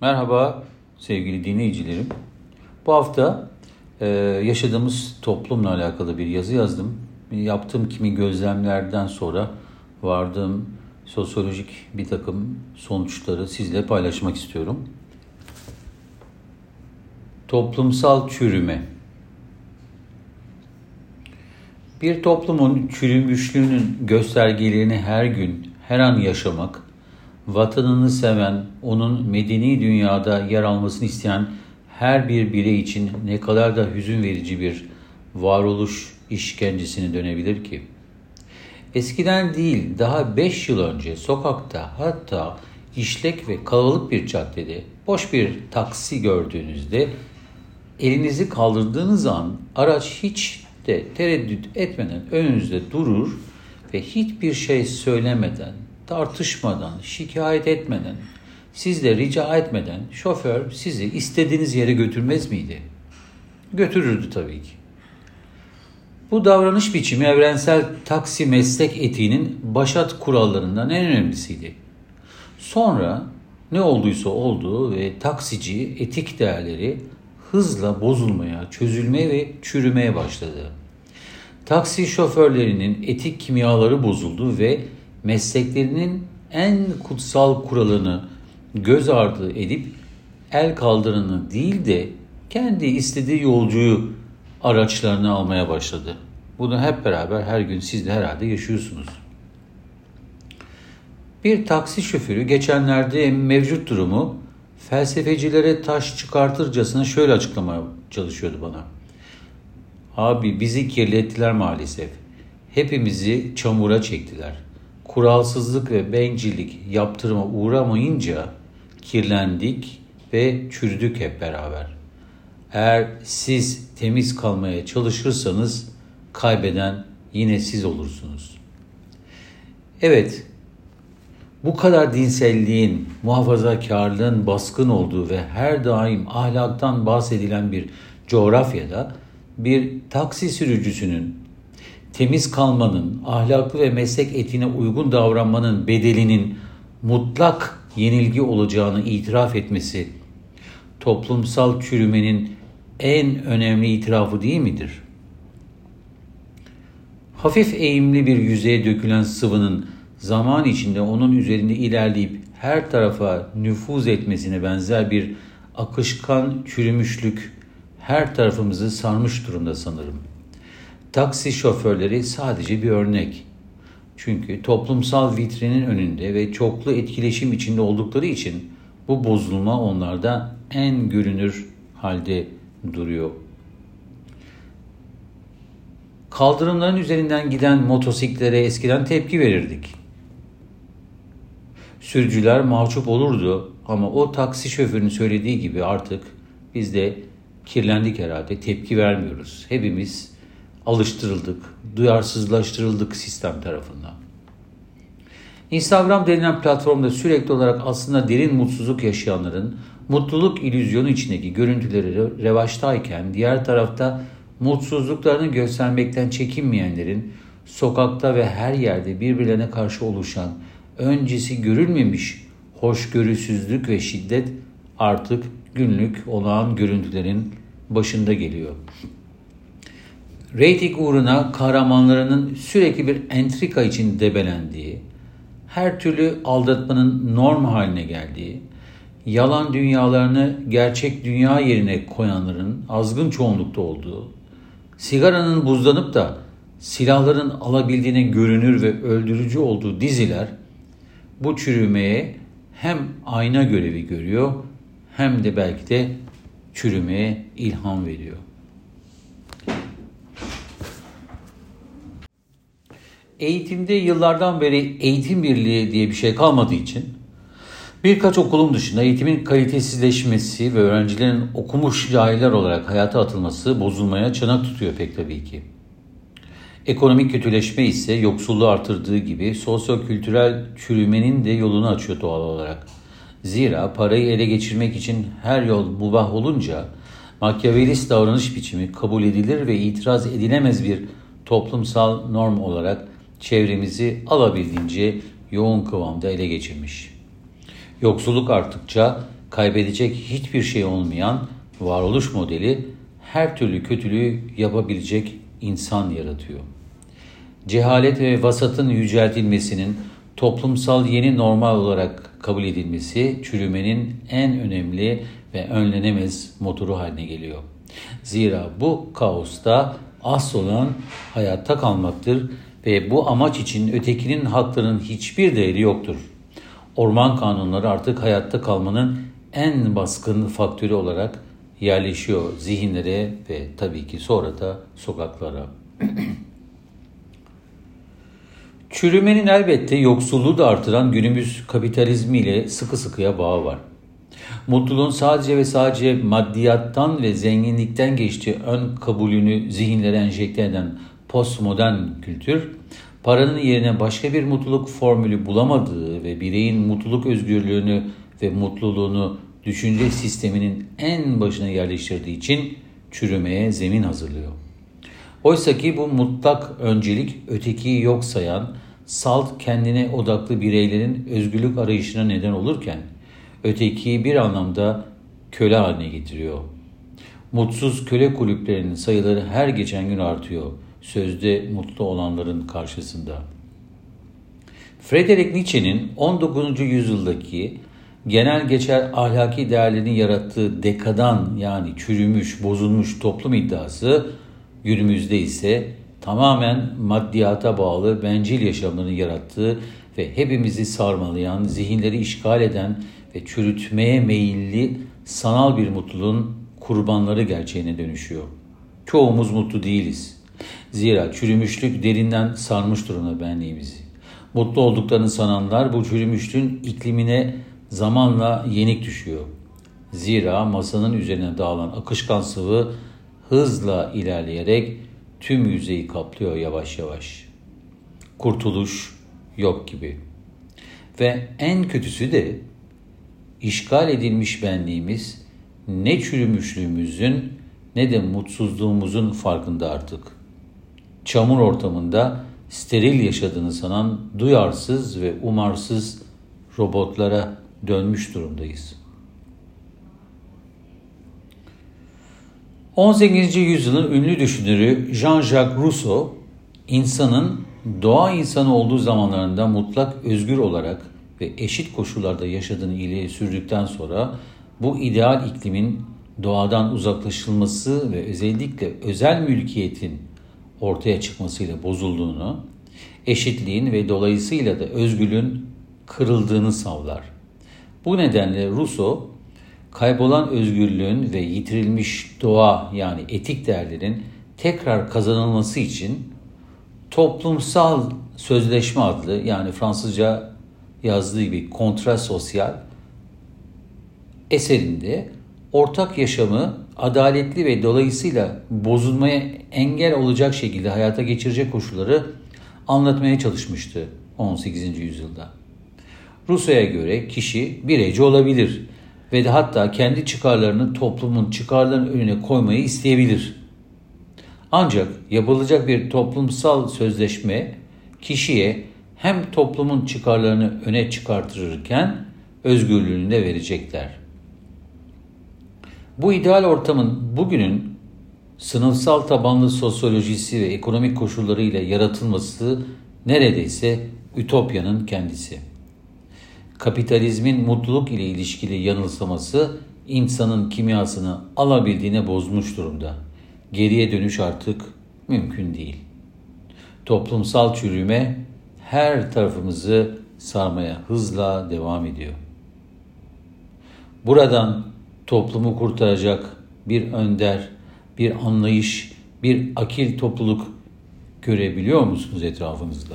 Merhaba sevgili dinleyicilerim. Bu hafta e, yaşadığımız toplumla alakalı bir yazı yazdım. Yaptığım kimi gözlemlerden sonra vardığım sosyolojik bir takım sonuçları sizle paylaşmak istiyorum. Toplumsal çürüme. Bir toplumun çürümüşlüğünün göstergelerini her gün, her an yaşamak, vatanını seven, onun medeni dünyada yer almasını isteyen her bir birey için ne kadar da hüzün verici bir varoluş işkencesine dönebilir ki? Eskiden değil, daha 5 yıl önce sokakta hatta işlek ve kalabalık bir caddede boş bir taksi gördüğünüzde elinizi kaldırdığınız an araç hiç de tereddüt etmeden önünüzde durur ve hiçbir şey söylemeden, tartışmadan, şikayet etmeden, sizle rica etmeden şoför sizi istediğiniz yere götürmez miydi? Götürürdü tabii ki. Bu davranış biçimi evrensel taksi meslek etiğinin başat kurallarından en önemlisiydi. Sonra ne olduysa oldu ve taksici etik değerleri hızla bozulmaya, çözülmeye ve çürümeye başladı. Taksi şoförlerinin etik kimyaları bozuldu ve mesleklerinin en kutsal kuralını göz ardı edip el kaldıranı değil de kendi istediği yolcuyu araçlarını almaya başladı. Bunu hep beraber her gün siz de herhalde yaşıyorsunuz. Bir taksi şoförü geçenlerde mevcut durumu felsefecilere taş çıkartırcasına şöyle açıklamaya çalışıyordu bana. Abi bizi kirlettiler maalesef. Hepimizi çamura çektiler. Kuralsızlık ve bencillik yaptırıma uğramayınca kirlendik ve çürüdük hep beraber. Eğer siz temiz kalmaya çalışırsanız kaybeden yine siz olursunuz. Evet, bu kadar dinselliğin, muhafazakarlığın baskın olduğu ve her daim ahlaktan bahsedilen bir coğrafyada bir taksi sürücüsünün temiz kalmanın, ahlaklı ve meslek etine uygun davranmanın bedelinin mutlak yenilgi olacağını itiraf etmesi toplumsal çürümenin en önemli itirafı değil midir? Hafif eğimli bir yüzeye dökülen sıvının zaman içinde onun üzerinde ilerleyip her tarafa nüfuz etmesine benzer bir akışkan çürümüşlük her tarafımızı sarmış durumda sanırım. Taksi şoförleri sadece bir örnek. Çünkü toplumsal vitrinin önünde ve çoklu etkileşim içinde oldukları için bu bozulma onlarda en görünür halde duruyor. Kaldırımların üzerinden giden motosiklere eskiden tepki verirdik. Sürücüler mahcup olurdu ama o taksi şoförünün söylediği gibi artık biz de kirlendik herhalde, tepki vermiyoruz. Hepimiz alıştırıldık, duyarsızlaştırıldık sistem tarafından. Instagram denilen platformda sürekli olarak aslında derin mutsuzluk yaşayanların mutluluk ilüzyonu içindeki görüntüleri revaçtayken diğer tarafta mutsuzluklarını göstermekten çekinmeyenlerin sokakta ve her yerde birbirlerine karşı oluşan öncesi görülmemiş hoşgörüsüzlük ve şiddet artık günlük olağan görüntülerin başında geliyor. Rating uğruna kahramanlarının sürekli bir entrika için debelendiği, her türlü aldatmanın norm haline geldiği, yalan dünyalarını gerçek dünya yerine koyanların azgın çoğunlukta olduğu, sigaranın buzlanıp da silahların alabildiğine görünür ve öldürücü olduğu diziler bu çürümeye hem ayna görevi görüyor hem de belki de çürümeye ilham veriyor. Eğitimde yıllardan beri eğitim birliği diye bir şey kalmadığı için birkaç okulun dışında eğitimin kalitesizleşmesi ve öğrencilerin okumuş cahiller olarak hayata atılması bozulmaya çanak tutuyor pek tabii ki. Ekonomik kötüleşme ise yoksulluğu artırdığı gibi sosyo-kültürel çürümenin de yolunu açıyor doğal olarak. Zira parayı ele geçirmek için her yol mubah olunca makyavelist davranış biçimi kabul edilir ve itiraz edilemez bir toplumsal norm olarak çevremizi alabildiğince yoğun kıvamda ele geçirmiş. Yoksulluk arttıkça kaybedecek hiçbir şey olmayan varoluş modeli her türlü kötülüğü yapabilecek insan yaratıyor. Cehalet ve vasatın yüceltilmesinin toplumsal yeni normal olarak kabul edilmesi çürümenin en önemli ve önlenemez motoru haline geliyor. Zira bu kaosta asıl olan hayatta kalmaktır ve bu amaç için ötekinin haklarının hiçbir değeri yoktur. Orman kanunları artık hayatta kalmanın en baskın faktörü olarak yerleşiyor zihinlere ve tabii ki sonra da sokaklara. Çürümenin elbette yoksulluğu da artıran günümüz kapitalizmiyle sıkı sıkıya bağı var. Mutluluğun sadece ve sadece maddiyattan ve zenginlikten geçtiği ön kabulünü zihinlere enjekte eden postmodern kültür, paranın yerine başka bir mutluluk formülü bulamadığı ve bireyin mutluluk özgürlüğünü ve mutluluğunu düşünce sisteminin en başına yerleştirdiği için çürümeye zemin hazırlıyor. Oysa ki bu mutlak öncelik ötekiyi yok sayan, salt kendine odaklı bireylerin özgürlük arayışına neden olurken, ötekiyi bir anlamda köle haline getiriyor. Mutsuz köle kulüplerinin sayıları her geçen gün artıyor sözde mutlu olanların karşısında. Friedrich Nietzsche'nin 19. yüzyıldaki genel geçer ahlaki değerlerini yarattığı dekadan yani çürümüş, bozulmuş toplum iddiası günümüzde ise tamamen maddiyata bağlı bencil yaşamlarını yarattığı ve hepimizi sarmalayan, zihinleri işgal eden ve çürütmeye meyilli sanal bir mutluluğun kurbanları gerçeğine dönüşüyor. Çoğumuz mutlu değiliz. Zira çürümüşlük derinden sarmış durumda benliğimizi. Mutlu olduklarını sananlar bu çürümüşlüğün iklimine zamanla yenik düşüyor. Zira masanın üzerine dağılan akışkan sıvı hızla ilerleyerek tüm yüzeyi kaplıyor yavaş yavaş. Kurtuluş yok gibi. Ve en kötüsü de işgal edilmiş benliğimiz ne çürümüşlüğümüzün ne de mutsuzluğumuzun farkında artık. Çamur ortamında steril yaşadığını sanan duyarsız ve umarsız robotlara dönmüş durumdayız. 18. yüzyılın ünlü düşünürü Jean-Jacques Rousseau, insanın doğa insanı olduğu zamanlarında mutlak özgür olarak ve eşit koşullarda yaşadığını ileri sürdükten sonra bu ideal iklimin doğadan uzaklaşılması ve özellikle özel mülkiyetin ortaya çıkmasıyla bozulduğunu, eşitliğin ve dolayısıyla da özgürlüğün kırıldığını savlar. Bu nedenle Rousseau, kaybolan özgürlüğün ve yitirilmiş doğa yani etik değerlerin tekrar kazanılması için toplumsal sözleşme adlı yani Fransızca yazdığı gibi kontra sosyal eserinde ortak yaşamı adaletli ve dolayısıyla bozulmaya engel olacak şekilde hayata geçirecek koşulları anlatmaya çalışmıştı 18. yüzyılda. Rusya'ya göre kişi bireyci olabilir ve de hatta kendi çıkarlarını toplumun çıkarlarının önüne koymayı isteyebilir. Ancak yapılacak bir toplumsal sözleşme kişiye hem toplumun çıkarlarını öne çıkartırken özgürlüğünü de verecekler. Bu ideal ortamın bugünün sınıfsal tabanlı sosyolojisi ve ekonomik koşullarıyla yaratılması neredeyse ütopyanın kendisi. Kapitalizmin mutluluk ile ilişkili yanılsaması insanın kimyasını alabildiğine bozmuş durumda. Geriye dönüş artık mümkün değil. Toplumsal çürüme her tarafımızı sarmaya hızla devam ediyor. Buradan toplumu kurtaracak bir önder, bir anlayış, bir akil topluluk görebiliyor musunuz etrafınızda?